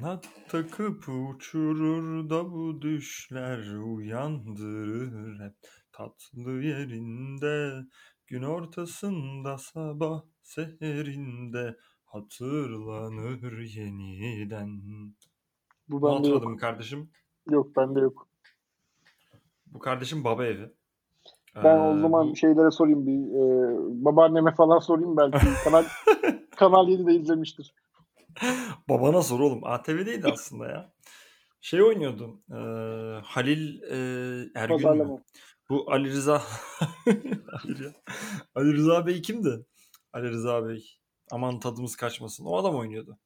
Kanat takıp uçurur da bu düşler uyandırır hep tatlı yerinde. Gün ortasında sabah seherinde hatırlanır yeniden. Bu Bunu bende hatırladın yok. mı kardeşim? Yok bende yok. Bu kardeşim baba evi. Ben o Ee, zaman bu şeylere sorayım bir e, babaanneme falan sorayım belki kanal Kanal 7'de izlemiştir. babana sor oğlum. ATV'deydi aslında ya. Şey oynuyordu. e, Halil e, Ergün mü? Bu Ali Rıza. Ali Rıza Bey kimdi? Ali Rıza Bey. Aman tadımız kaçmasın. O adam oynuyordu.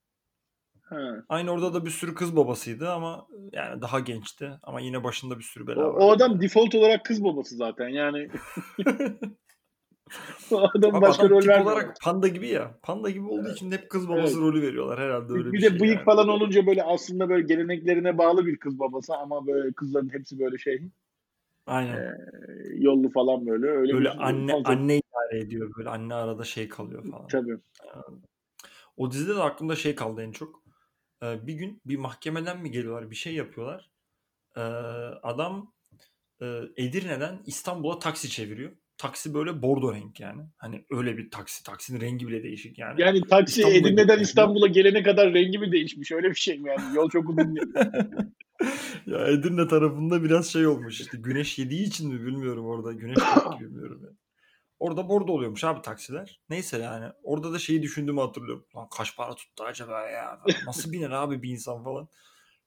Ha. Aynı orada da bir sürü kız babasıydı ama yani daha gençti. Ama yine başında bir sürü O, bela o vardı. adam default olarak kız babası zaten yani. o adam Abi başka adam rol vermiyor. olarak panda gibi ya. Panda gibi olduğu için hep kız babası Evet. rolü veriyorlar herhalde öyle bir, bir de şey bıyık yani. falan olunca böyle aslında böyle geleneklerine bağlı bir kız babası ama böyle kızların hepsi böyle şey Aynen. e, yollu falan böyle öyle Böyle bir anne konsept. anne idare ediyor böyle anne arada şey kalıyor falan. Tabii. O dizide de aklımda şey kaldı en çok. Ee, bir gün bir mahkemeden mi geliyorlar bir şey yapıyorlar. Ee, adam e, Edirne'den İstanbul'a taksi çeviriyor. Taksi böyle bordo renk yani. Hani öyle bir taksi. Taksinin rengi bile değişik yani. Yani taksi İstanbul'a Edirne'den. İstanbul'a gelene kadar rengi mi değişmiş? Öyle bir şey mi yani? Yol çok uzun değil. ya Edirne tarafında biraz şey olmuş işte güneş yediği için mi bilmiyorum orada güneş yok bilmiyorum yani. Orada bordo oluyormuş abi taksiler. Neyse yani orada da şeyi düşündüğümü hatırlıyorum. Lan kaç para tuttu acaba ya? Nasıl biner abi bir insan falan.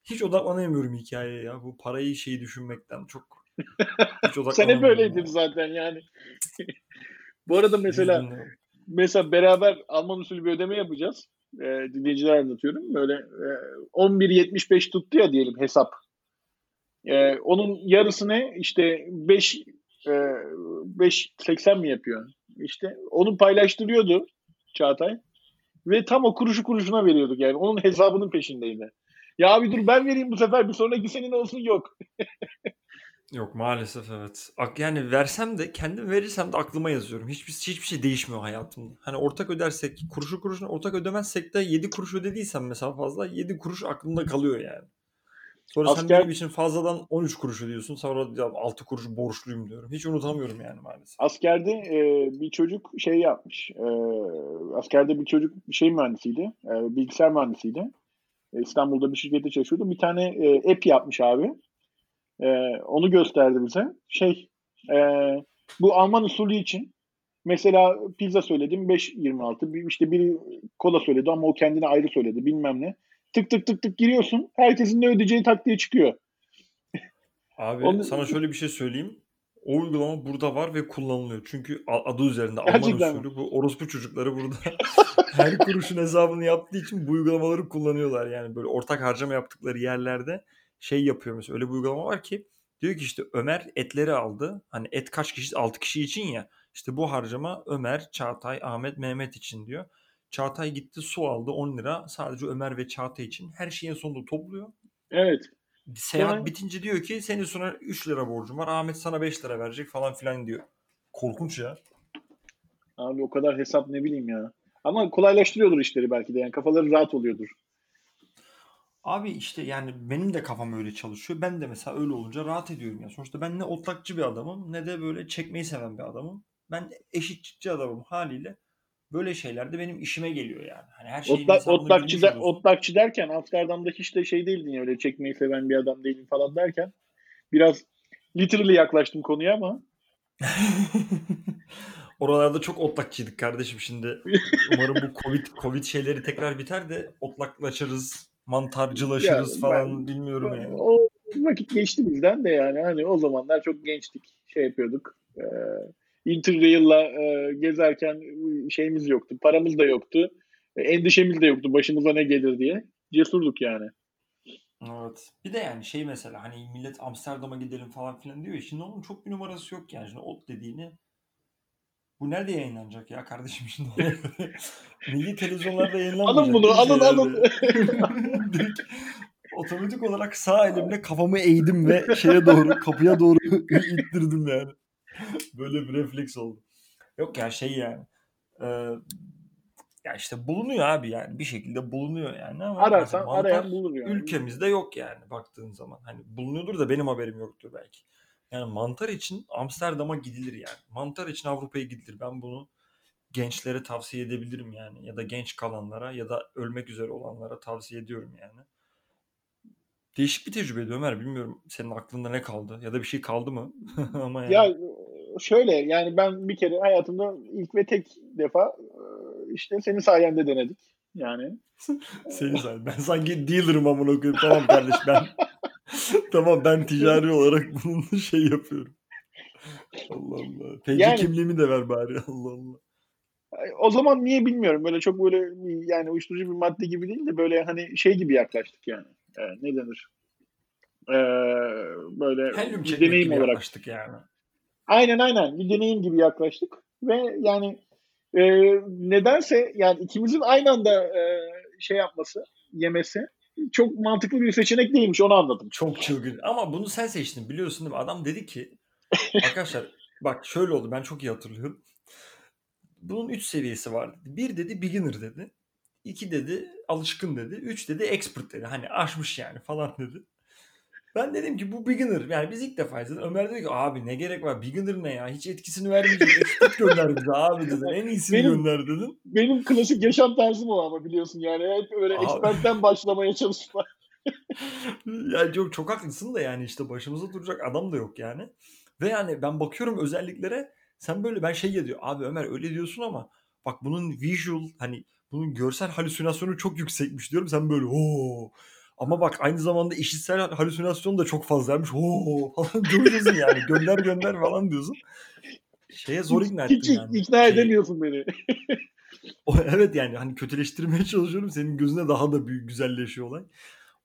Hiç odaklanamıyorum hikayeye ya. Bu parayı şeyi düşünmekten çok Sen hep odaklanamıyorum. öyleydin ya. zaten yani. Bu arada mesela mesela beraber Alman usulü bir ödeme yapacağız. Ee, dinleyiciler anlatıyorum. Böyle e, 11.75 tuttu ya diyelim hesap. Ee, onun yarısını işte 5 e, 5.80 mi yapıyor? İşte onu paylaştırıyordu Çağatay. Ve tam o kuruşu kuruşuna veriyorduk yani. Onun hesabının peşindeydi. Ya abi dur ben vereyim bu sefer bir sonraki senin olsun yok. Yok maalesef evet. Ak- Yani versem de kendim verirsem de aklıma yazıyorum. Hiçbir hiçbir şey değişmiyor hayatımda. Hani ortak ödersek, kuruşu kuruşuna ortak ödemezsek de 7 kuruş ödediysem mesela fazla 7 kuruş aklımda kalıyor yani. Sonra sen Asker- benim için fazladan 13 kuruş ödüyorsun. Sonra ya 6 kuruş borçluyum diyorum. Hiç unutamıyorum yani maalesef. Askerde e, bir çocuk şey yapmış. E, askerde bir çocuk şey mühendisiydi. E, bilgisayar mühendisiydi. E, İstanbul'da bir şirkette çalışıyordu. Bir tane e, app yapmış abi. E, onu gösterdi bize. Şey e, bu Alman usulü için mesela pizza söyledim 5.26. Bir, işte biri kola söyledi ama o kendine ayrı söyledi bilmem ne. Tık tık tık tık giriyorsun. Herkesin ne ödeyeceği tak diye çıkıyor. Abi Onu- sana şöyle bir şey söyleyeyim. O uygulama burada var ve kullanılıyor. Çünkü adı üzerinde Gerçekten Alman usulü. Bu orospu çocukları burada her kuruşun hesabını yaptığı için bu uygulamaları kullanıyorlar. Yani böyle ortak harcama yaptıkları yerlerde şey yapıyor mesela. Öyle bir uygulama var ki diyor ki işte Ömer etleri aldı. Hani et kaç kişi? 6 kişi için ya. İşte bu harcama Ömer, Çağatay, Ahmet, Mehmet için diyor. Çağatay gitti su aldı 10 lira. Sadece Ömer ve Çağatay için. Her şeyin sonunda topluyor. Evet. Seyahat Sonra- bitince diyor ki senin sonra 3 lira borcum var. Ahmet sana 5 lira verecek falan filan diyor. Korkunç ya. Abi o kadar hesap ne bileyim ya. Ama kolaylaştırıyordur işleri belki de. Yani kafaları rahat oluyordur. Abi işte yani benim de kafam öyle çalışıyor. Ben de mesela öyle olunca rahat ediyorum ya. Sonuçta ben ne otlakçı bir adamım ne de böyle çekmeyi seven bir adamım. Ben eşitçi adamım haliyle. Böyle şeyler de benim işime geliyor yani. Hani her şeyin Otlak, hesabını otlakçı, bilmiş oluyorsun. otlakçı derken Amsterdam'da hiç de şey değildin ya öyle çekmeyi seven bir adam değilim falan derken biraz literally yaklaştım konuya ama Oralarda çok otlakçıydık kardeşim şimdi. Umarım bu Covid Covid şeyleri tekrar biter de otlaklaşırız, mantarcılaşırız Ya falan ben- bilmiyorum yani. o vakit geçti bizden de yani hani o zamanlar çok gençtik şey yapıyorduk ee, Interrail'la e, gezerken şeyimiz yoktu paramız da yoktu e, endişemiz de yoktu başımıza ne gelir diye cesurduk yani. Evet. Bir de yani şey mesela hani millet Amsterdam'a gidelim falan filan diyor ya. Şimdi onun çok bir numarası yok yani. Şimdi ot dediğini bu nerede yayınlanacak ya kardeşim şimdi? Milli televizyonlarda yayınlanmayacak. Alın bunu, alın, alın. Otomatik olarak sağ elimle kafamı eğdim ve şeye doğru kapıya doğru ittirdim yani. Böyle bir refleks oldu. Yok ya şey yani. e, Ya işte bulunuyor abi yani bir şekilde bulunuyor yani ama Ararsan arayan bulur yani. ülkemizde yok yani baktığın zaman. Hani bulunuyordur da benim haberim yoktur belki. Yani mantar için Amsterdam'a gidilir yani. Mantar için Avrupa'ya gidilir. Ben bunu gençlere tavsiye edebilirim yani. Ya da genç kalanlara ya da ölmek üzere olanlara tavsiye ediyorum yani. Değişik bir tecrübeydi Ömer. Bilmiyorum senin aklında ne kaldı ya da bir şey kaldı mı? Ama yani. Ya şöyle yani ben bir kere hayatımda ilk ve tek defa işte senin sayende denedik. Yani. Senin sayende. Ben sanki dealer'ım amına koyayım. Tamam kardeş ben tamam ben ticari olarak bunun şey yapıyorum. Allah Allah. Peki Yani- kimliğimi de ver bari. Allah Allah. O zaman niye bilmiyorum. Böyle çok böyle yani uyuşturucu bir madde gibi değil de böyle hani şey gibi yaklaştık yani. Ee, ne denir? Ee, böyle Helyum bir deneyim gibi olarak. yaklaştık yani. Aynen aynen. Bir deneyim gibi yaklaştık. Ve yani e, nedense yani ikimizin aynı anda e, şey yapması, yemesi çok mantıklı bir seçenek değilmiş. Onu anladım. Çok çılgın. Ama bunu sen seçtin biliyorsun değil mi? Adam dedi ki arkadaşlar bak şöyle oldu ben çok iyi hatırlıyorum. Bunun 3 seviyesi var. Bir dedi beginner dedi. İki dedi alışkın dedi. Üç dedi expert dedi. Hani aşmış yani falan dedi. Ben dedim ki bu beginner. Yani biz ilk defa izledik. Ömer dedi ki abi ne gerek var? Beginner ne ya? Hiç etkisini vermeyecek. Expert gönder bize abi dedin. En iyisini Benim- gönder dedin. Benim klasik yaşam tarzım o ama biliyorsun yani. Hep öyle Abi. expertten başlamaya çalışma. yani çok, çok haklısın da yani işte başımıza duracak adam da yok yani. Ve yani ben bakıyorum özelliklere sen böyle ben şey ya diyor abi Ömer öyle diyorsun ama bak bunun visual hani bunun görsel halüsinasyonu çok yüksekmiş diyorum sen böyle o ama bak aynı zamanda işitsel halüsinasyon da çok fazlaymış o falan diyorsun yani gönder gönder falan diyorsun. Şeye zor ikna ettim Hiç yani. ikna Şey- edemiyorsun beni. o, evet yani hani kötüleştirmeye çalışıyorum. Senin gözüne daha da büyük güzelleşiyor olay.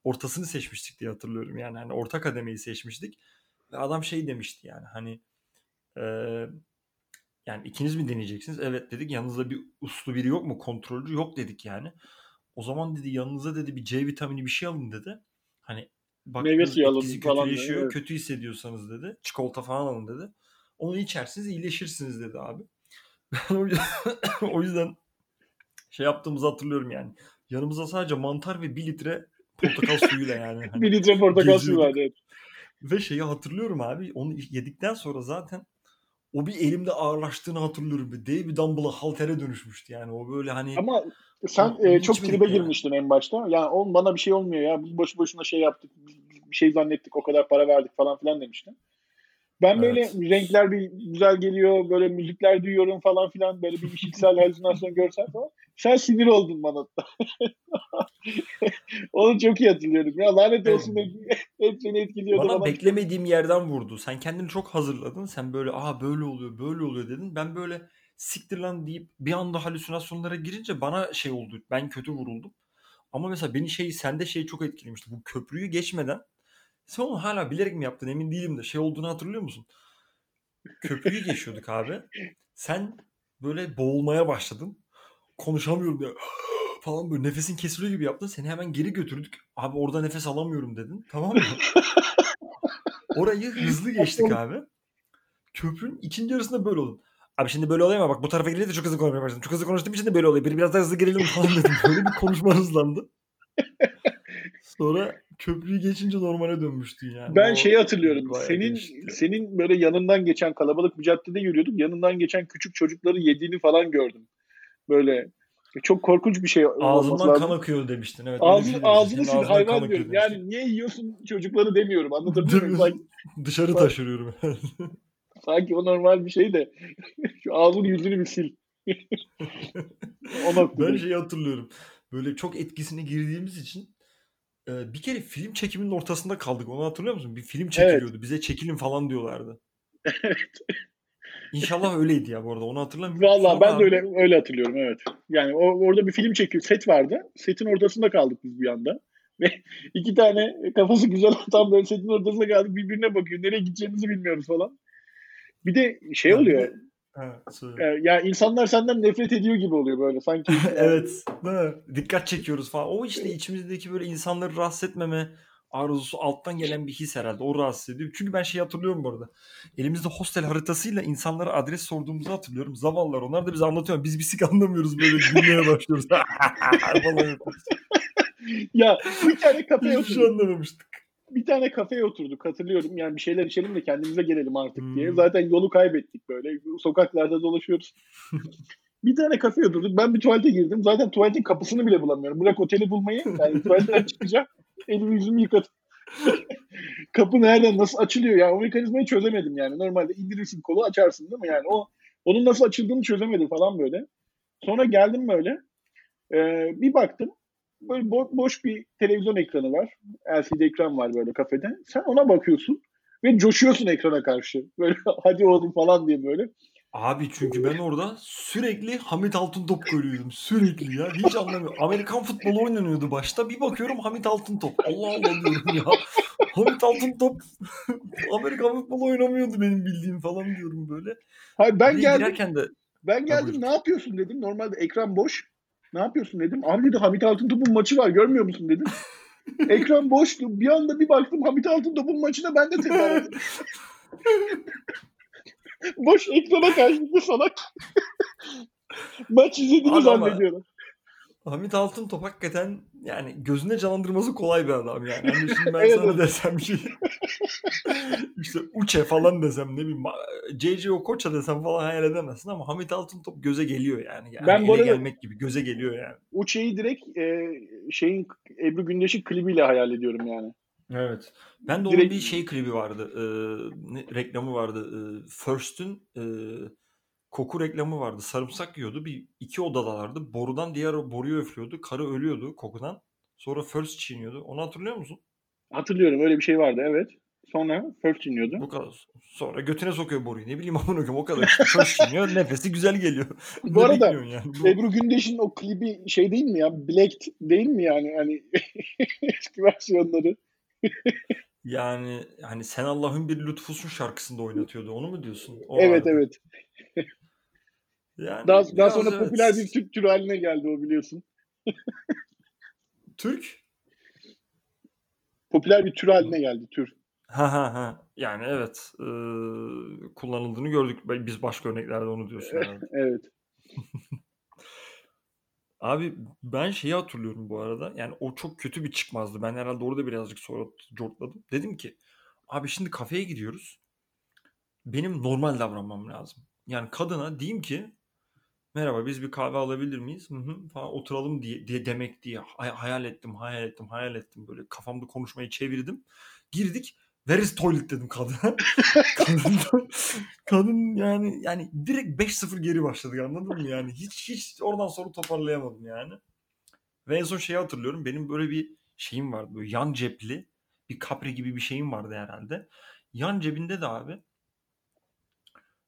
Ortasını seçmiştik diye hatırlıyorum. Yani hani orta kademeyi seçmiştik. Ve adam şey demişti yani hani eee, yani ikiniz mi deneyeceksiniz? Evet dedik. Yanınızda bir uslu biri yok mu? Kontrolcü yok dedik yani. O zaman dedi yanınıza dedi bir C vitamini bir şey alın dedi. Hani baktınız Meyve suyu alın falan kötüleşiyor. evet. Kötü hissediyorsanız dedi. Çikolata falan alın dedi. Onu içersiniz iyileşirsiniz dedi abi. Ben o yüzden, o yüzden şey yaptığımızı hatırlıyorum yani. Yanımıza sadece mantar ve bir litre portakal suyuyla yani. Hani bir litre portakal suyu vardı. Evet. ve şeyi hatırlıyorum abi. Onu yedikten sonra zaten o bir elimde ağırlaştığını hatırlıyorum. Bir dumbbell'a haltere dönüşmüştü yani. O böyle hani Ama sen e, çok tribe yani. girmiştin en başta. Yani oğlum bana bir şey olmuyor ya. Biz boşu boşuna şey yaptık. Bir şey zannettik. O kadar para verdik falan filan demiştin. Ben böyle Evet. renkler bir güzel geliyor. Böyle müzikler duyuyorum falan filan. Böyle bir işitsel halüsinasyon görsel falan. Sen sinir oldun bana. Onu çok iyi hatırlıyorum. Ya lanet olsun hep, hep seni etkiliyordu. bana Bana beklemediğim yerden vurdu. Sen kendini çok hazırladın. Sen böyle aa böyle oluyor böyle oluyor dedin. Ben böyle siktir lan deyip bir anda halüsinasyonlara girince bana şey oldu. Ben kötü vuruldum. Ama mesela beni şey sende şey çok etkilemişti. Bu köprüyü geçmeden sen onu hala bilerek mi yaptın emin değilim de şey olduğunu hatırlıyor musun? Köprüyü geçiyorduk abi. Sen böyle boğulmaya başladın. Konuşamıyorum ya falan böyle nefesin kesiliyor gibi yaptın. Seni hemen geri götürdük. Abi orada nefes alamıyorum dedin. Tamam mı? Orayı hızlı geçtik abi. Köprünün ikinci yarısında böyle oldu. Abi şimdi böyle oluyor ama bak bu tarafa gelince de çok hızlı konuşmaya başladım. Çok hızlı konuştuğum için de böyle oluyor. Bir biraz daha hızlı gelelim falan dedim. Böyle bir konuşma hızlandı. Sonra köprüyü geçince normale dönmüştün yani. Ben O şeyi hatırlıyorum. Senin değişikti. senin böyle yanından geçen kalabalık bir caddede yürüyorduk. Yanından geçen küçük çocukları yediğini falan gördüm. Böyle çok korkunç bir şey Ağzından kan akıyor demiştin. Evet, Ağzın, şey ağzını sil hayvan diyorum. demiştin. Yani niye yiyorsun çocukları demiyorum. Anlatabiliyor muyum? Sanki, Dışarı taşırıyorum. sanki o normal bir şey de şu ağzını yüzünü bir sil. ben şeyi hatırlıyorum. Böyle çok etkisine girdiğimiz için e, bir kere film çekiminin ortasında kaldık. Onu hatırlıyor musun? Bir film çekiliyordu. Bize çekilin falan diyorlardı. İnşallah öyleydi ya bu arada. Onu hatırlamıyorum. Valla Sonra ben de abi- öyle öyle hatırlıyorum evet. Yani o, orada bir film çekiyor. Set vardı. Setin ortasında kaldık biz bir anda. Ve iki tane kafası güzel adam böyle setin ortasında kaldık. Birbirine bakıyor. Nereye gideceğimizi bilmiyoruz falan. Bir de şey Ya bir oluyor. de- Ha, söyle. e, Ya insanlar senden nefret ediyor gibi oluyor böyle sanki. evet. Değil? Dikkat çekiyoruz falan. O işte içimizdeki böyle insanları rahatsız etmeme, arzusu alttan gelen bir his herhalde. O rahatsız ediyor. Çünkü ben şey hatırlıyorum bu arada. Elimizde hostel haritasıyla insanlara adres sorduğumuzu hatırlıyorum. Zavallılar onlar da bize anlatıyor. Biz bir sik anlamıyoruz böyle gülmeye başlıyoruz. Ya bir tane kafeye Hiçbir şey anlamamıştık. Bir tane kafeye oturduk hatırlıyorum. Yani bir şeyler içelim de kendimize gelelim artık diye. Hmm. Zaten yolu kaybettik böyle. Sokaklarda dolaşıyoruz. bir tane kafeye oturduk. Ben bir tuvalete girdim. Zaten tuvaletin kapısını bile bulamıyorum. Bırak oteli bulmayı. Yani tuvaletten çıkacağım. Elimi yüzümü yıkadım. Kapı nereden nasıl açılıyor ya? O mekanizmayı çözemedim yani. Normalde indirirsin kolu açarsın değil mi? Yani o onun nasıl açıldığını çözemedim falan böyle. Sonra geldim böyle. Ee, bir baktım. Böyle bo- boş bir televizyon ekranı var. LCD ekran var böyle kafede. Sen ona bakıyorsun ve coşuyorsun ekrana karşı. Böyle hadi oğlum falan diye böyle. Abi çünkü ben orada sürekli Hamit Altıntop görüyordum. Sürekli ya. Hiç anlamıyorum. Amerikan futbolu oynanıyordu başta. Bir bakıyorum Hamit Altıntop. Allah Allah diyorum ya. Hamit Altıntop Amerikan futbolu oynamıyordu benim bildiğim falan diyorum böyle. Hayır, ben Buraya geldim. girerken de Ben geldim ne yapıyorsun dedim. Normalde ekran boş. Ne yapıyorsun dedim. Abi dedi Hamit Altıntop'un maçı var görmüyor musun dedim. ekran boştu. Bir anda bir baktım Hamit Altıntop'un maçına ben de ettim. Boş ekrana karşı bir salak. Maç izlediğini zannediyorlar. Hamit Altıntop hakikaten yani gözüne canlandırması kolay bir adam yani. Hani şimdi ben sana desem ki işte Uçe falan desem ne bileyim JJ Okocha desem falan hayal edemezsin ama Hamit Altıntop göze geliyor yani. yani Ben bu arada- gelmek gibi göze geliyor yani. Uçe'yi direkt e, şeyin Ebru Gündeş'in klibiyle hayal ediyorum yani. Evet. Ben de onun Direkt- bir şey klibi vardı. e, ne, reklamı vardı. E, First'ün e, koku reklamı vardı. Sarımsak yiyordu. Bir iki odalardı. Borudan diğer boruyu üflüyordu. Karı ölüyordu kokudan. Sonra First çiğniyordu. Onu hatırlıyor musun? Hatırlıyorum öyle bir şey vardı evet. Sonra First dinliyordu. Bu kadar. Sonra götüne sokuyor boruyu. Ne bileyim amına koyayım o kadar. İşte First çiğniyor. Nefesi güzel geliyor. Bu ne arada yani? Bu- Ebru Gündeş'in o klibi şey değil mi ya? Blacked değil mi yani? Hani eski versiyonları. Yani hani sen Allah'ın bir lütfusun şarkısında oynatıyordu. Onu mu diyorsun? O evet vardı. evet. Yani Daha, daha sonra evet. popüler bir Türk türü haline geldi o biliyorsun. Türk? Popüler bir tür haline geldi tür. Ha ha ha. Yani evet. eee, kullanıldığını gördük. Biz başka örneklerde onu diyorsun herhalde. Evet. Abi ben şeyi hatırlıyorum bu arada. Yani o çok kötü bir çıkmazdı. Ben herhalde orada birazcık sonra cortladım. Dedim ki abi şimdi kafeye gidiyoruz. Benim normal davranmam lazım. Yani kadına diyeyim ki merhaba biz bir kahve alabilir miyiz? Hı hı falan oturalım diye, diye demek diye hay- hayal ettim, hayal ettim, hayal ettim. Böyle kafamda konuşmayı çevirdim. Girdik. Where is toilet dedim kadına. kadın, kadın yani yani direkt 5-0 geri başladık anladın mı yani? Hiç hiç oradan sonra toparlayamadım yani. Ve en son şeyi hatırlıyorum. Benim böyle bir şeyim vardı. Böyle yan cepli bir kapri gibi bir şeyim vardı herhalde. Yan cebinde de abi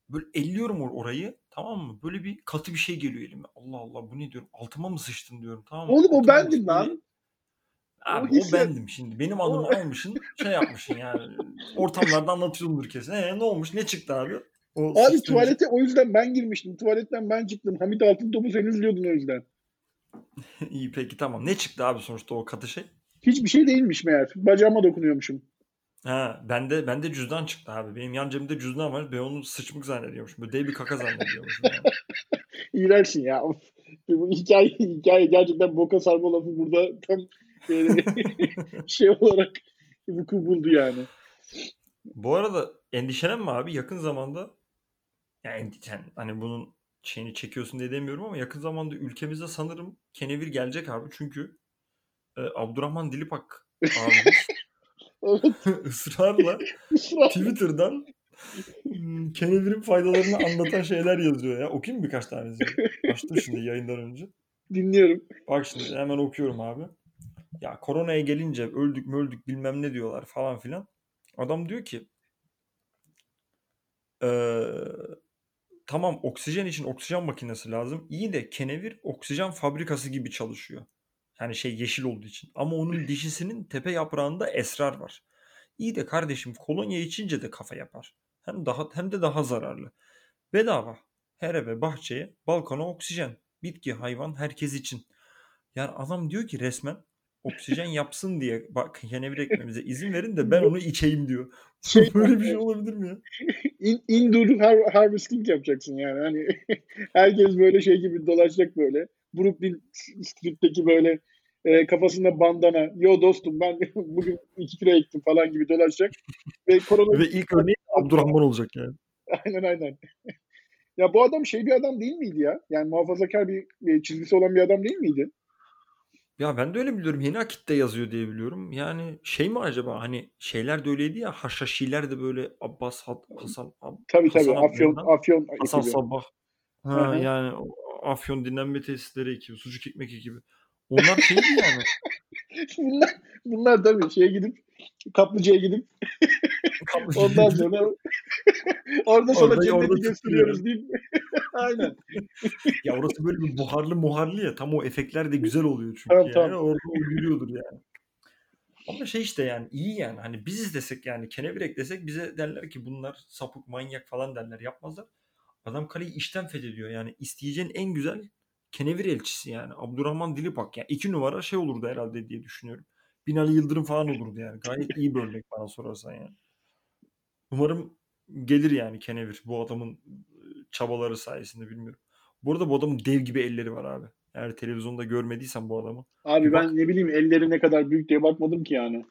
böyle elliyorum or- orayı tamam mı? Böyle bir katı bir şey geliyor elime. Allah Allah bu ne diyorum? Altıma mı sıçtın diyorum tamam mı? Oğlum o Altıma bendim sıçtın? lan. Abi O o, bendim şimdi. Benim adımı almışsın şey yapmışsın yani. Ortamlarda anlatıyorumdur kesin. Ee, ne olmuş? Ne çıktı abi? O Abi sıçtığın tuvalete o yüzden ben girmiştim. Tuvaletten ben çıktım. Hamit Altıntop'u sen izliyordun o yüzden. şey. İyi peki tamam. Ne çıktı abi sonuçta o katı şey? Hiçbir şey değilmiş meğer. Bacağıma dokunuyormuşum. Ha, bende bende cüzdan çıktı abi. Benim yan cebimde cüzdan var. Ben onu sıçmık zannediyormuşum. Böyle dev bir kaka zannediyormuşum. Yani. İğrençsin ya. Bu hikaye, hikaye gerçekten boka sarma lafı burada tam e, şey olarak vuku buldu yani. Bu arada endişelenme abi. Yakın zamanda yani hani bunun şeyini çekiyorsun diye demiyorum ama yakın zamanda ülkemizde sanırım kenevir gelecek abi. Çünkü e, Abdurrahman Dilipak abimiz Evet. ısrarla ısrar. Twitter'dan hmm, kenevirin faydalarını anlatan şeyler yazıyor ya. Okuyayım birkaç tanesi? Açtım şimdi yayından önce. Dinliyorum. Bak şimdi hemen okuyorum abi. Ya koronaya gelince öldük mü öldük bilmem ne diyorlar falan filan. Adam diyor ki eee, tamam oksijen için oksijen makinesi lazım. İyi de kenevir oksijen fabrikası gibi çalışıyor. Yani şey yeşil olduğu için. Ama onun dişisinin tepe yaprağında esrar var. İyi de kardeşim kolonya içince de kafa yapar. Hem daha hem de daha zararlı. Bedava. Her eve, bahçeye, balkona oksijen. Bitki, hayvan, herkes için. Yani adam diyor ki resmen oksijen yapsın diye bak kenevir ekmemize izin verin de ben onu içeyim diyor. Şey, Böyle bir şey olabilir mi ya? In, indoor har harvesting yapacaksın yani. Hani herkes böyle şey gibi dolaşacak böyle. Brooklyn Street'teki böyle e, kafasında bandana. Yo dostum ben bugün 2 kilo ektim falan gibi dolaşacak. Ve, korona... Ve ilk örneği Abdurrahman olacak yani. Aynen aynen. ya bu adam şey bir adam değil miydi ya? Yani muhafazakar bir, bir çizgisi olan bir adam değil miydi? Ya ben de öyle biliyorum. Yeni Akit'te yazıyor diye biliyorum. Yani şey mi acaba hani şeyler de öyleydi ya Haşhaşiler de böyle Abbas Hasan Tabii tabii Hasan Afyon Afyon Hasan. Sabah. Ha, yani Afyon dinlenme tesisleri ekibi, sucuk ekmek ekibi. Onlar şeydi yani. bunlar, bunlar tabii şeye gidip kaplıcaya gidip ondan sonra orada sonra orada, cenneti gösteriyoruz değil mi? Aynen. ya orası böyle bir buharlı muharlı ya. Tam o efektler de güzel oluyor çünkü tamam, yani. Tamam. Orada o yürüyordur yani. Ama şey işte yani iyi yani. Hani biziz desek yani kenevirek desek bize derler ki bunlar sapık manyak falan derler. Yapmazlar. Adam kaleyi işten fethediyor. Yani isteyeceğin en güzel kenevir elçisi yani. Abdurrahman Dilipak yani. iki numara şey olurdu herhalde diye düşünüyorum. Binali Yıldırım falan olurdu yani. Gayet iyi bir örnek bana sorarsan yani. Umarım gelir yani kenevir bu adamın çabaları sayesinde bilmiyorum. Bu arada bu adamın dev gibi elleri var abi. Eğer televizyonda görmediysen bu adamı. Abi ben bak, ne bileyim elleri ne kadar büyük diye bakmadım ki yani.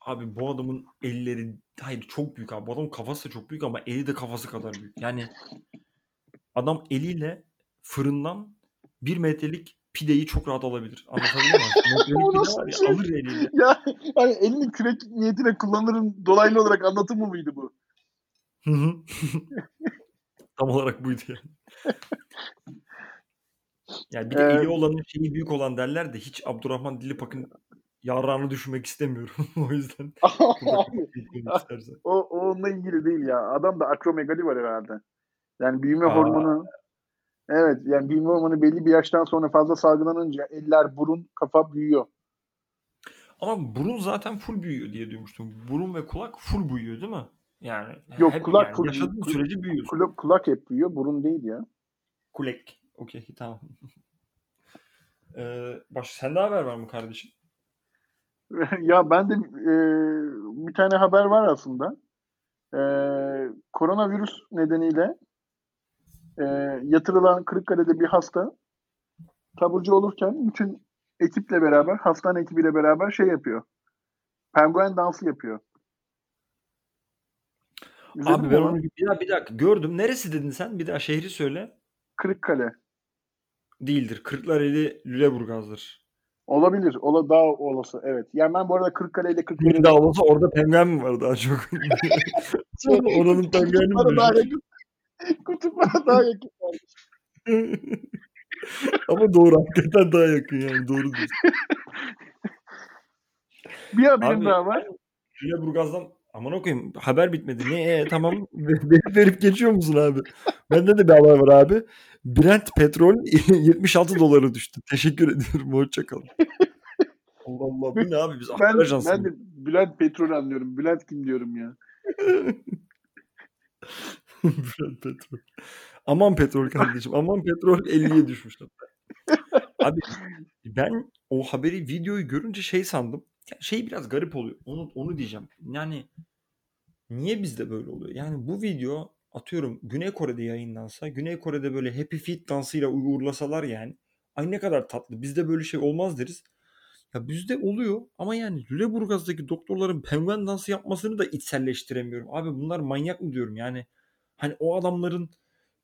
Abi bu adamın elleri hayır çok büyük abi. Bu adamın kafası da çok büyük ama eli de kafası kadar büyük. Yani adam eliyle fırından bir metrelik pideyi çok rahat alabilir. Anlatabiliyor muyum? Metrelik pide şey? alır eliyle. Ya hani elini kürek niyetine kullanırım dolaylı olarak anlatımı mıydı bu? Hı hı. Tam olarak buydu yani. Yani bir de eli olanın şeyi büyük olan derler de hiç Abdurrahman Dilipak'ın yarrağını düşünmek istemiyorum. o yüzden. o, o onunla ilgili değil ya. Adam da akromegali var herhalde. Yani büyüme Aa. hormonu Evet yani büyüme hormonu belli bir yaştan sonra fazla salgılanınca eller, burun, kafa büyüyor. Ama burun zaten full büyüyor diye duymuştum. Burun ve kulak full büyüyor değil mi? Yani Yok hep, kulak yani full yaşadığın sürece büyüyor. Kulak, kulak hep büyüyor, burun değil ya. Kulek. Okey tamam. ee, baş, sende haber var mı kardeşim? ya ben de e, bir tane haber var aslında. E, koronavirüs nedeniyle e, yatırılan Kırıkkale'de bir hasta taburcu olurken bütün ekiple beraber, hastane ekibiyle beraber şey yapıyor. Penguen dansı yapıyor. İzledin Abi ben onu bir, daha, bir dakika gördüm. Neresi dedin sen? Bir daha şehri söyle. Kırıkkale. Değildir. Kırklareli Lüleburgaz'dır. Olabilir. Ola daha olası. Evet. Yani ben bu arada Kırıkkale ile Kırıkkale... Daha olsa orada penguen mi var daha çok? Oranın pengueni mi? Kutuplara daha yakın. Ama doğru. Hakikaten daha yakın yani. Doğru diyorsun. bir haberim daha var. Lüleburgaz'dan Aman okuyayım haber bitmedi. Ne e, tamam verip, verip geçiyor musun abi? Bende de bir haber var abi. Brent petrol 76 dolara düştü. Teşekkür ediyorum. Hoşçakalın. Allah Allah bu ne abi biz ben, ben de Bülent Petrol anlıyorum. Bülent kim diyorum ya. Bülent Petrol. Aman petrol kardeşim. Aman petrol 50'ye düşmüş. Abi ben o haberi videoyu görünce şey sandım. şey biraz garip oluyor. Onu onu diyeceğim. Yani niye bizde böyle oluyor? Yani bu video atıyorum Güney Kore'de yayınlansa, Güney Kore'de böyle Happy Feet dansıyla uğurlasalar yani. Ay ne kadar tatlı. Bizde böyle şey olmaz deriz. Ya bizde oluyor ama yani Lüleburgaz'daki doktorların penguen dansı yapmasını da içselleştiremiyorum. Abi bunlar manyak mı diyorum yani. Hani o adamların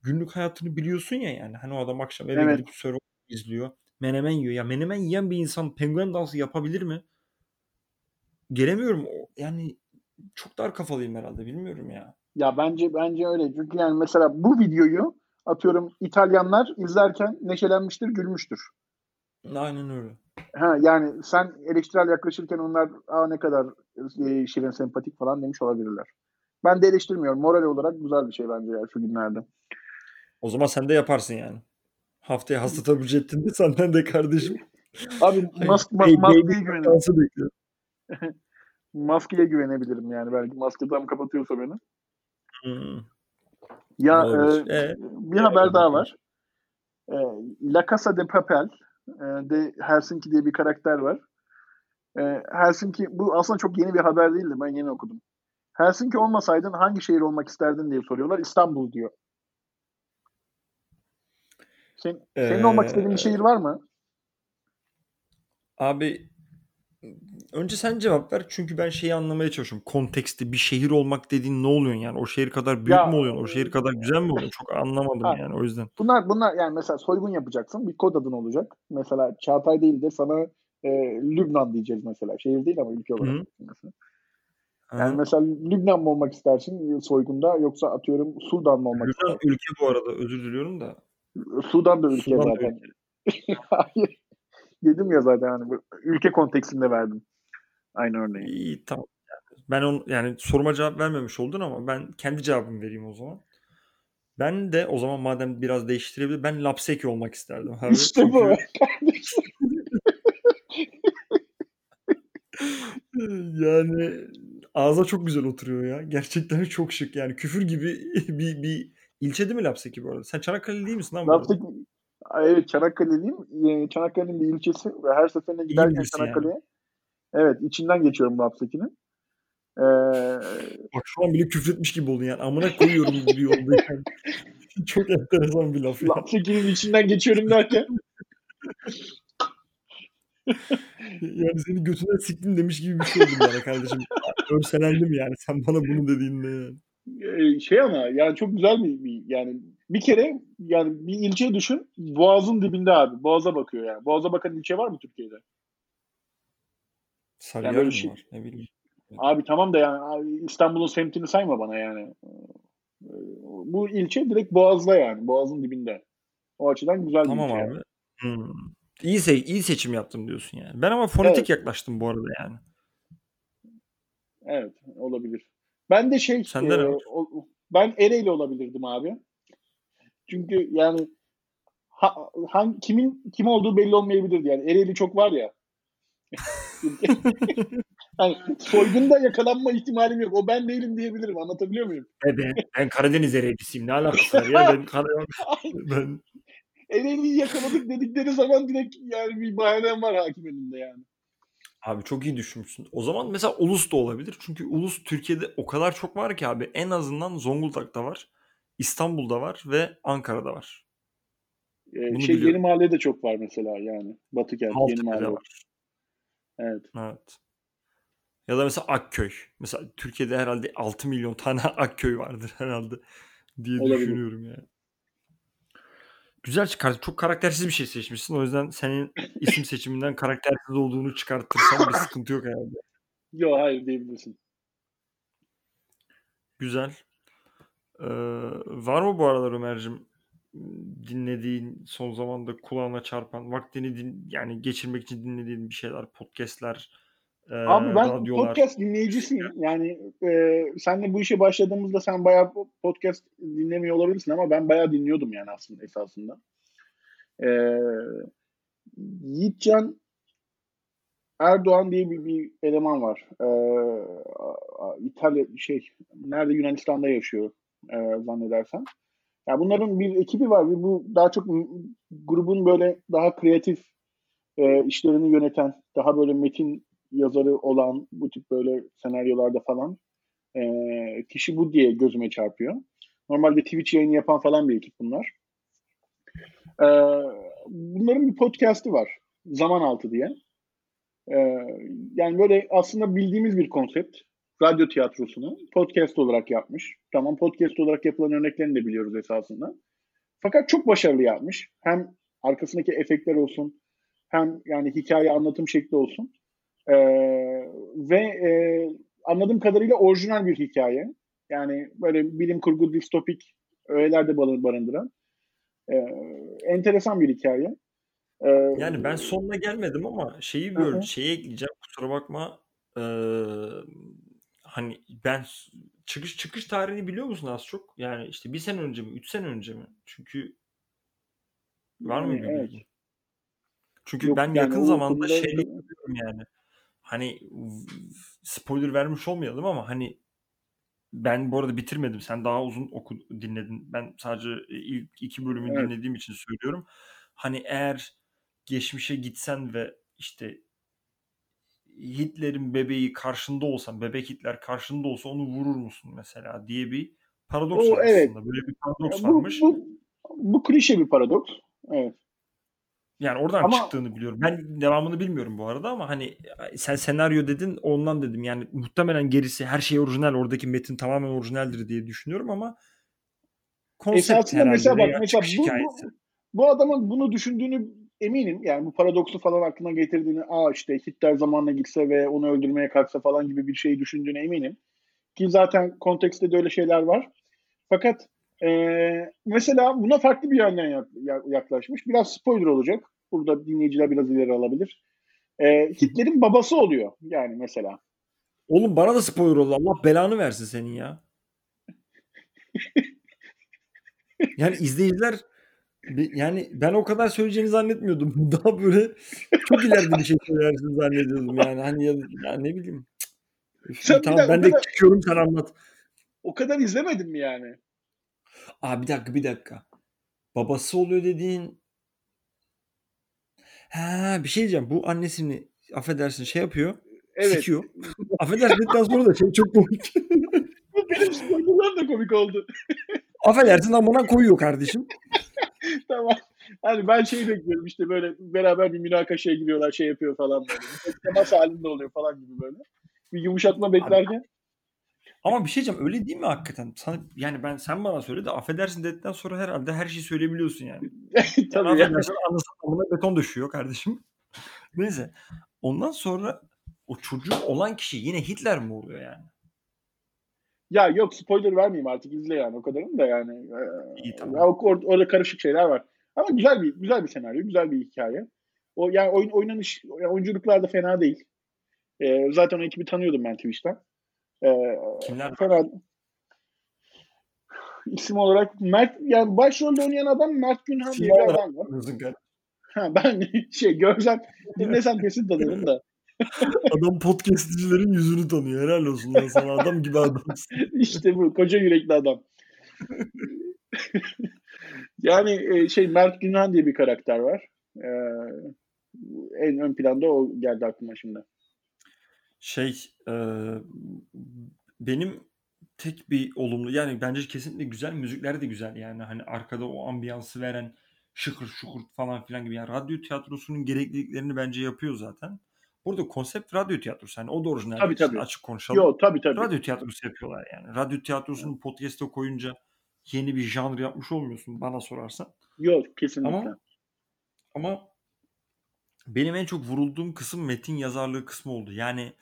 günlük hayatını biliyorsun ya yani. Hani o adam akşam eve evet. gidip Survivor izliyor. Menemen yiyor. Ya menemen yiyen bir insan penguen dansı yapabilir mi? Gelemiyorum. Yani çok dar kafalıyım herhalde bilmiyorum ya. Ya bence bence öyle. Çünkü yani mesela bu videoyu atıyorum İtalyanlar izlerken neşelenmiştir, gülmüştür. Aynen öyle. Ha yani sen eleştirel yaklaşırken onlar aa ne kadar e, şirin sempatik falan demiş olabilirler. Ben de eleştirmiyorum. Moral olarak güzel bir şey bence ya şu günlerde. O zaman sen de yaparsın yani. Haftaya hasta ettin de senden de kardeşim. Abi mask, ma- maskeye güvenebilirim. maskeye güvenebilirim yani. Belki maske tam kapatıyorsa beni. Hmm. Ya e, e, bir haber daha var. E, La Casa de Papel e, de Helsinki diye bir karakter var. E, Helsinki bu aslında çok yeni bir haber değildi. Ben yeni okudum. Helsinki olmasaydın hangi şehir olmak isterdin diye soruyorlar. İstanbul diyor. Sen, senin ee, olmak istediğin bir şehir var mı? Abi önce sen cevap ver çünkü ben şeyi anlamaya çalışıyorum. Konteksti bir şehir olmak dediğin ne oluyor yani? O şehir kadar büyük ya, mü oluyor? O şehir kadar güzel mi oluyor? Çok anlamadım ha, yani o yüzden. Bunlar bunlar yani mesela soygun yapacaksın. Bir kod adın olacak. Mesela Çağatay değil de sana e, Lübnan diyeceğiz mesela. Şehir değil ama ülke olarak. Hı. Mesela. Yani mesela Lübnan mı olmak istersin soygunda yoksa atıyorum Sudan mı olmak Lübnan istersin? ülke bu arada özür diliyorum da. Sudan da ülke Sudan zaten. Ülke. Hayır. Dedim ya zaten hani ülke konteksinde verdim. Aynı örneği. İyi tamam. Ben on, yani soruma cevap vermemiş oldun ama ben kendi cevabımı vereyim o zaman. Ben de o zaman madem biraz değiştirebilir ben Lapseki olmak isterdim. Abi. İşte Çünkü... bu. yani ağza çok güzel oturuyor ya. Gerçekten çok şık yani. Küfür gibi bir, bir ilçe değil mi Lapseki bu arada? Sen Çanakkale değil misin lan? Lapseki, evet Çanakkale'liyim. Çanakkale'nin bir ilçesi ve her seferinde giderken Çanakkale'ye yani. evet içinden geçiyorum Lapseki'nin. Ee... Bak şu an bile küfretmiş gibi oldun yani. Amına koyuyorum gibi oldu yani. çok enteresan bir laf. Lapseki'nin içinden geçiyorum derken. yani seni götüne siktim demiş gibi bir şey oldum yani kardeşim. Örselendim yani sen bana bunu dediğinde yani. Ee, şey ama yani çok güzel bir, bir yani bir kere yani bir ilçe düşün Boğaz'ın dibinde abi. Boğaz'a bakıyor yani. Boğaz'a bakan ilçe var mı Türkiye'de? Sarıyer yani şey... var? Ne bileyim. Abi tamam da yani İstanbul'un semtini sayma bana yani. Bu ilçe direkt Boğaz'da yani. Boğaz'ın dibinde. O açıdan güzel tamam bir ilçe. Tamam abi. Hmm. İyi, se iyi seçim yaptım diyorsun yani. Ben ama fonetik evet. yaklaştım bu arada yani. Evet olabilir. Ben de şey Senden e, o, ben Ereğli olabilirdim abi. Çünkü yani ha, han, kimin kim olduğu belli olmayabilirdi yani. Ereğli çok var ya. yani soygunda yakalanma ihtimalim yok. O ben değilim diyebilirim. Anlatabiliyor muyum? E ben, ben Karadeniz Ereğlisiyim. Ne alakası var ya? Ben, ben... Ereğli'yi yakaladık dedikleri zaman direkt yani bir bahanem var hakim elinde yani. Abi çok iyi düşünmüşsün. O zaman mesela ulus da olabilir. Çünkü ulus Türkiye'de o kadar çok var ki abi. En azından Zonguldak'ta var. İstanbul'da var ve Ankara'da var. Ee, şey Yeni Mahalle'de çok var mesela yani. Batı kent Yeni Mahalle var. Evet. Evet. Ya da mesela Akköy. Mesela Türkiye'de herhalde 6 milyon tane Akköy vardır herhalde diye Olabilir. düşünüyorum yani. Güzel çıkart. Çok karaktersiz bir şey seçmişsin. O yüzden senin isim seçiminden karaktersiz olduğunu çıkartırsam bir sıkıntı yok herhalde. Yok hayır diyebilirsin. Güzel. Ee, var mı bu aralar Ömer'cim dinlediğin son zamanda kulağına çarpan vaktini din, yani geçirmek için dinlediğin bir şeyler podcastler e, Abi ben radyolar. podcast dinleyicisiyim. Yani e, senle bu işe başladığımızda sen bayağı podcast dinlemiyor olabilirsin ama ben bayağı dinliyordum yani aslında esasında. E, Yiğitcan Erdoğan diye bir, bir eleman var. E, İtalya şey nerede Yunanistan'da yaşıyor e, zannedersem. Yani bunların bir ekibi var ve bu daha çok grubun böyle daha kreatif e, işlerini yöneten, daha böyle metin yazarı olan bu tip böyle senaryolarda falan e, kişi bu diye gözüme çarpıyor. Normalde Twitch yayını yapan falan bir ekip bunlar. E, bunların bir podcast'i var. Zaman Altı diye. E, yani böyle aslında bildiğimiz bir konsept. Radyo tiyatrosunu podcast olarak yapmış. Tamam podcast olarak yapılan örneklerini de biliyoruz esasında. Fakat çok başarılı yapmış. Hem arkasındaki efektler olsun hem yani hikaye anlatım şekli olsun. Ee, ve e, anladığım kadarıyla orijinal bir hikaye. Yani böyle bilim kurgu distopik öğeler de barındıran. E, enteresan bir hikaye. E, yani ben sonuna gelmedim ama şeyi bir şeyi ekleyeceğim kusura bakma. Ee, hani ben çıkış çıkış tarihini biliyor musun az çok? Yani işte bir sene önce mi, üç sene önce mi? Çünkü var mı bir evet. bilgi? Çünkü Yok, ben yani yakın zamanda şey yapıyorum yani hani spoiler vermiş olmayalım ama hani ben bu arada bitirmedim. Sen daha uzun oku dinledin. Ben sadece ilk iki bölümü evet. dinlediğim için söylüyorum. Hani eğer geçmişe gitsen ve işte Hitler'in bebeği karşında olsa, bebek Hitler karşında olsa onu vurur musun mesela diye bir paradoks O, var evet. aslında. Böyle bir paradoks bu, varmış. bu, bu klişe bir paradoks. Evet. Yani oradan Ama- çıktığını biliyorum. Ben devamını bilmiyorum bu arada ama hani sen senaryo dedin ondan dedim. Yani muhtemelen gerisi her şey orijinal. Oradaki metin tamamen orijinaldir diye düşünüyorum ama konsept herhalde mesela bak mesela bu, bu, bu adamın bunu düşündüğünü eminim. Yani bu paradoksu falan aklına getirdiğini, aa işte Hitler zamanına gitse ve onu öldürmeye kalksa falan gibi bir şey düşündüğüne eminim. Ki zaten kontekste de öyle şeyler var. Fakat eee, mesela buna farklı bir yönden yak- ya- yaklaşmış. Biraz spoiler olacak. Burada dinleyiciler biraz ileri alabilir. Eee, Hitler'in babası oluyor yani mesela. Oğlum bana da spoiler oldu. Allah belanı versin senin ya. Yani izleyiciler yani ben o kadar söyleyeceğini zannetmiyordum. Daha böyle çok ileride bir şey söylersin zannediyordum yani. Hani ya, ya ne bileyim. Sen tamam dakika, ben de kadar- çıkıyorum sen anlat. O kadar izlemedin mi yani? Aa bir dakika bir dakika. Babası oluyor dediğin Ha bir şey diyeceğim. Bu annesini affedersin şey yapıyor. Evet. Sikiyor. affedersin dedikten sonra da şey çok komik. Benim spoilerlar da komik oldu. affedersin amına koyuyor kardeşim. tamam. Hani ben şey bekliyorum işte böyle beraber bir münakaşaya giriyorlar şey yapıyor falan böyle. Bir Temas halinde oluyor falan gibi böyle. Bir yumuşatma beklerken. Ama bir şey diyeceğim öyle değil mi hakikaten? Sana, yani ben sen bana söyle de affedersin dedikten sonra herhalde her şeyi söyleyebiliyorsun yani. yani Tabii yani. affedersin anlasın beton düşüyor kardeşim. Neyse. Ondan sonra o çocuğu olan kişi yine Hitler mi oluyor yani? Ya yok spoiler vermeyeyim artık izle yani o kadarını da yani. Ee, İyi, tamam. ya or- orada karışık şeyler var. Ama güzel bir güzel bir senaryo, güzel bir hikaye. O yani oyun oynanış yani oyunculuklar da fena değil. Ee, zaten o ekibi tanıyordum ben Twitch'ten. Ee, Kimler? fena isim olarak Mert yani başrolde oynayan adam Mert Günhan diye bir adam var. Ha, ben şey görsem dinlesem kesin tanırım da. Adam podcastçilerin yüzünü tanıyor. Helal olsun lan sana. Adam gibi adamsın. İşte bu koca yürekli adam. yani e, şey Mert Günhan diye bir karakter var. Ee, en ön planda o geldi aklıma şimdi. Şey e, benim tek bir olumlu yani bence kesinlikle güzel müzikler de güzel yani hani arkada o ambiyansı veren şıkır şukur falan filan gibi yani radyo tiyatrosunun gerekliliklerini bence yapıyor zaten. Burada konsept radyo tiyatrosu hani o da orijinal Tabii, değil. tabii. açık konuşalım. Yo tabii tabii. Radyo tiyatrosu yapıyorlar yani. Radyo tiyatrosunu podcast'e koyunca yeni bir janr yapmış olmuyorsun bana sorarsan. Yok kesinlikle. Ama ama benim en çok vurulduğum kısım metin yazarlığı kısmı oldu. Yani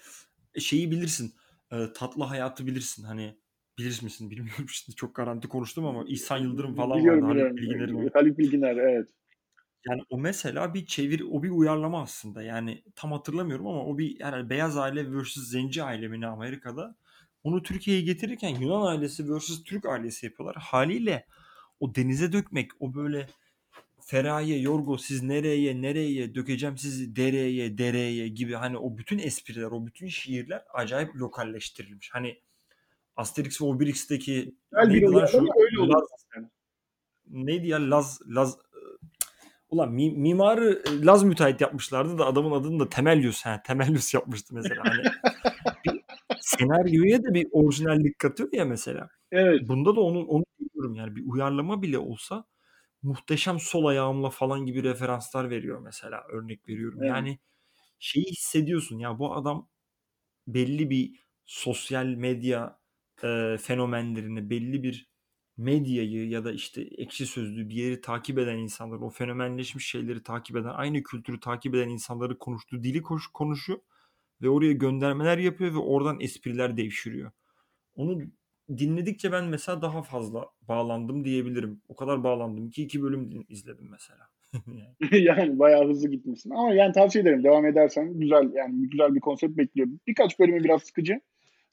şeyi bilirsin. e, tatlı hayatı bilirsin. Hani bilir misin bilmiyorum şimdi çok garanti konuştum ama İhsan Yıldırım falan biliyorum, vardı. Haluk biliyorum. Bilginer'in o- Haluk Bilginer evet. Yani o mesela bir çevir, o bir uyarlama aslında. Yani tam hatırlamıyorum ama o bir herhalde Beyaz Aile vs. Zenci Aile mi Amerika'da. Onu Türkiye'ye getirirken Yunan ailesi vs. Türk ailesi yapıyorlar. Haliyle o denize dökmek, o böyle Feraye, Yorgo siz nereye, nereye dökeceğim sizi dereye, dereye gibi hani o bütün espriler, o bütün şiirler acayip lokalleştirilmiş. Hani Asterix ve Obelix'teki neydi lan şu? öyle. Laz, neydi ya Laz Laz Ulan mi- mimarı e, Laz müteahhit yapmışlardı da adamın adını da Temelyus ha Temelyus yapmıştı mesela hani. bir senaryoya da bir orijinallik katıyor ya mesela. Evet. Bunda da onu onu görüyorum yani bir uyarlama bile olsa muhteşem sol ayağımla falan gibi referanslar veriyor mesela örnek veriyorum. Evet. Yani şeyi hissediyorsun ya bu adam belli bir sosyal medya e, fenomenlerini belli bir medyayı ya da işte ekşi sözlüğü bir yeri takip eden insanlar o fenomenleşmiş şeyleri takip eden aynı kültürü takip eden insanları konuştuğu dili koş, konuşuyor ve oraya göndermeler yapıyor ve oradan espriler devşiriyor. Onu dinledikçe ben mesela daha fazla bağlandım diyebilirim. O kadar bağlandım ki iki bölüm izledim mesela. Yani. bayağı hızlı gitmişsin. Ama yani tavsiye ederim. Devam edersen güzel yani güzel bir konsept bekliyor. Birkaç bölümü biraz sıkıcı.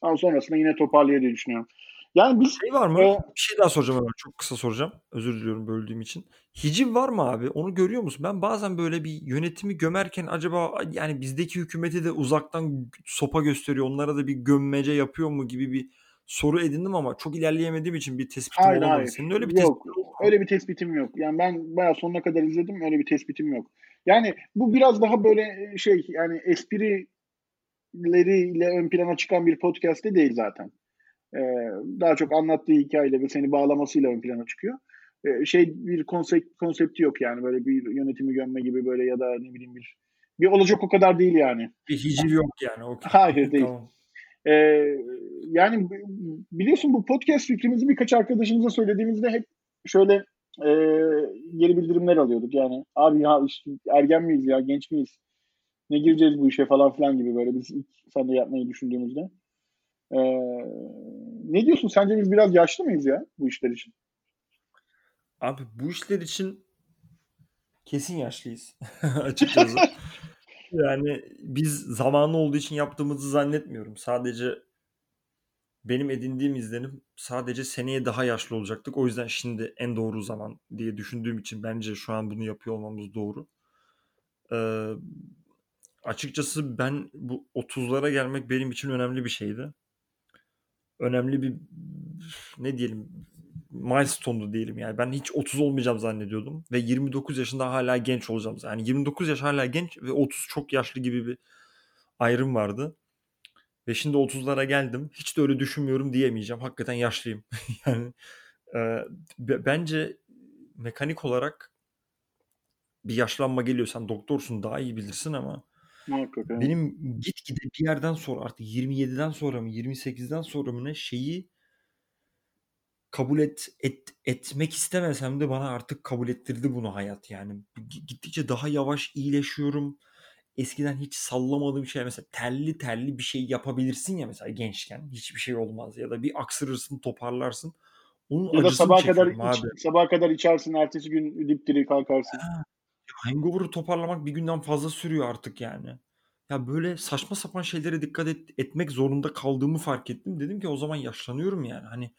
Ama sonrasında yine toparlayır diye düşünüyorum. Yani biz Şey var mı? Ee, bir şey daha soracağım hemen. Çok kısa soracağım. Özür diliyorum böldüğüm için. Hiciv var mı abi? Onu görüyor musun? Ben bazen böyle bir yönetimi gömerken acaba yani bizdeki hükümeti de uzaktan sopa gösteriyor. Onlara da bir gömmece yapıyor mu gibi bir soru edindim ama çok ilerleyemediğim için bir tespitim Hayır, olamadı. hayır. Senin öyle bir Yok. tespitin öyle bir tespitim yok. Yani ben bayağı sonuna kadar izledim. Öyle bir tespitim yok. Yani bu biraz daha böyle şey yani espri hikayeleriyle ön plana çıkan bir podcast de değil zaten. Ee, daha çok anlattığı hikayeyle ve seni bağlamasıyla ön plana çıkıyor. Ee, şey bir konsept konsepti yok yani böyle bir yönetimi gömme gibi böyle ya da ne bileyim bir bir olacak o kadar değil yani. Bir hiciv yok yani. Okay. Hayır değil. tamam. Ee, yani biliyorsun bu podcast fikrimizi birkaç arkadaşımıza söylediğimizde hep şöyle e, geri bildirimler alıyorduk. Yani abi ya işte ergen miyiz ya genç miyiz? Ne gireceğiz bu işe falan filan gibi böyle biz ilk sen de yapmayı düşündüğümüzde. Ee, ne diyorsun? Sence biz biraz yaşlı mıyız ya bu işler için? Abi bu işler için kesin yaşlıyız açıkçası. yani biz zamanı olduğu için yaptığımızı zannetmiyorum. Sadece benim edindiğim izlenim sadece seneye daha yaşlı olacaktık. O yüzden şimdi en doğru zaman diye düşündüğüm için bence şu an bunu yapıyor olmamız doğru. Ee, açıkçası ben bu 30'lara gelmek benim için önemli bir şeydi. Önemli bir ne diyelim milestone'du diyelim yani. Ben hiç 30 olmayacağım zannediyordum ve 29 yaşında hala genç olacağım. Yani 29 yaş hala genç ve 30 çok yaşlı gibi bir ayrım vardı. Ve şimdi 30'lara geldim. Hiç de öyle düşünmüyorum diyemeyeceğim. Hakikaten yaşlıyım. yani e, bence mekanik olarak bir yaşlanma geliyor. Sen doktorsun daha iyi bilirsin ama Muhakkak, benim gitgide bir yerden sonra artık 27'den sonra mı 28'den sonra mı ne şeyi kabul et, et etmek istemesem de bana artık kabul ettirdi bunu hayat yani. Gittikçe daha yavaş iyileşiyorum eskiden hiç sallamadığım şey mesela telli telli bir şey yapabilirsin ya mesela gençken hiçbir şey olmaz ya da bir aksırırsın toparlarsın. Onun ya da sabaha kadar iç, sabaha kadar içersin ertesi gün dipdiri kalkarsın. Ha, hangover'ı toparlamak bir günden fazla sürüyor artık yani. Ya böyle saçma sapan şeylere dikkat et, etmek zorunda kaldığımı fark ettim. Dedim ki o zaman yaşlanıyorum yani. Hani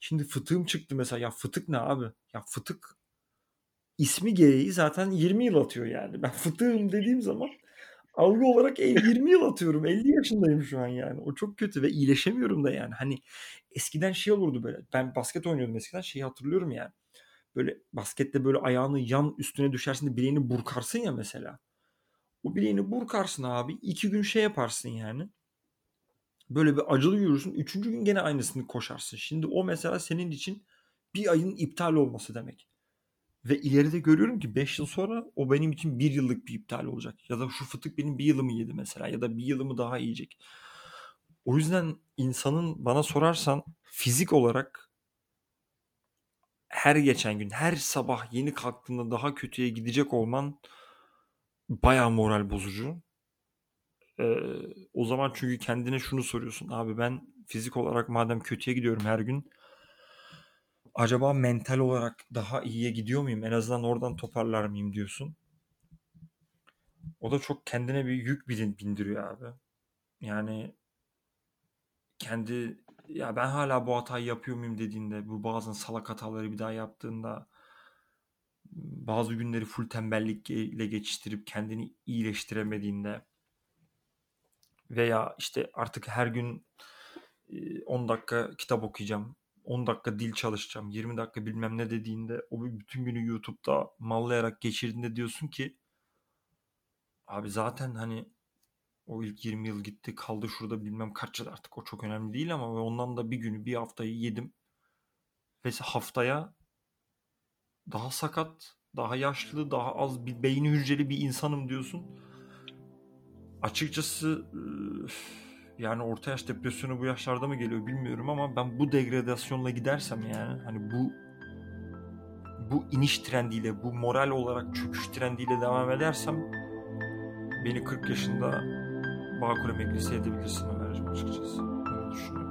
şimdi fıtığım çıktı mesela. Ya fıtık ne abi? Ya fıtık ismi gereği zaten 20 yıl atıyor yani. Ben fıtığım dediğim zaman algı olarak 20 yıl atıyorum. 50 yaşındayım şu an yani. O çok kötü ve iyileşemiyorum da yani. Hani eskiden şey olurdu böyle. Ben basket oynuyordum eskiden. Şeyi hatırlıyorum yani. Böyle baskette böyle ayağını yan üstüne düşersin de bileğini burkarsın ya mesela. O bileğini burkarsın abi. iki gün şey yaparsın yani. Böyle bir acılı yürürsün. Üçüncü gün gene aynısını koşarsın. Şimdi o mesela senin için bir ayın iptal olması demek. Ve ileride görüyorum ki 5 yıl sonra o benim için bir yıllık bir iptal olacak. Ya da şu fıtık benim bir yılımı yedi mesela ya da bir yılımı daha yiyecek. O yüzden insanın bana sorarsan fizik olarak her geçen gün, her sabah yeni kalktığında daha kötüye gidecek olman bayağı moral bozucu. Ee, o zaman çünkü kendine şunu soruyorsun. Abi ben fizik olarak madem kötüye gidiyorum her gün acaba mental olarak daha iyiye gidiyor muyum? En azından oradan toparlar mıyım diyorsun. O da çok kendine bir yük bindiriyor abi. Yani kendi ya ben hala bu hatayı yapıyor muyum dediğinde bu bazen salak hataları bir daha yaptığında bazı günleri full tembellikle geçiştirip kendini iyileştiremediğinde veya işte artık her gün 10 dakika kitap okuyacağım 10 dakika dil çalışacağım, 20 dakika bilmem ne dediğinde o bütün günü YouTube'da mallayarak geçirdiğinde diyorsun ki abi zaten hani o ilk 20 yıl gitti kaldı şurada bilmem kaç yıl artık o çok önemli değil ama ondan da bir günü bir haftayı yedim ve haftaya daha sakat, daha yaşlı, daha az bir beyni hücreli bir insanım diyorsun. Açıkçası yani orta yaş depresyonu bu yaşlarda mı geliyor bilmiyorum ama ben bu degradasyonla gidersem yani hani bu bu iniş trendiyle, bu moral olarak çöküş trendiyle devam edersem beni 40 yaşında Bağkur emeklisi edebilirsin Ömer'cim açıkçası. Öyle düşünüyorum.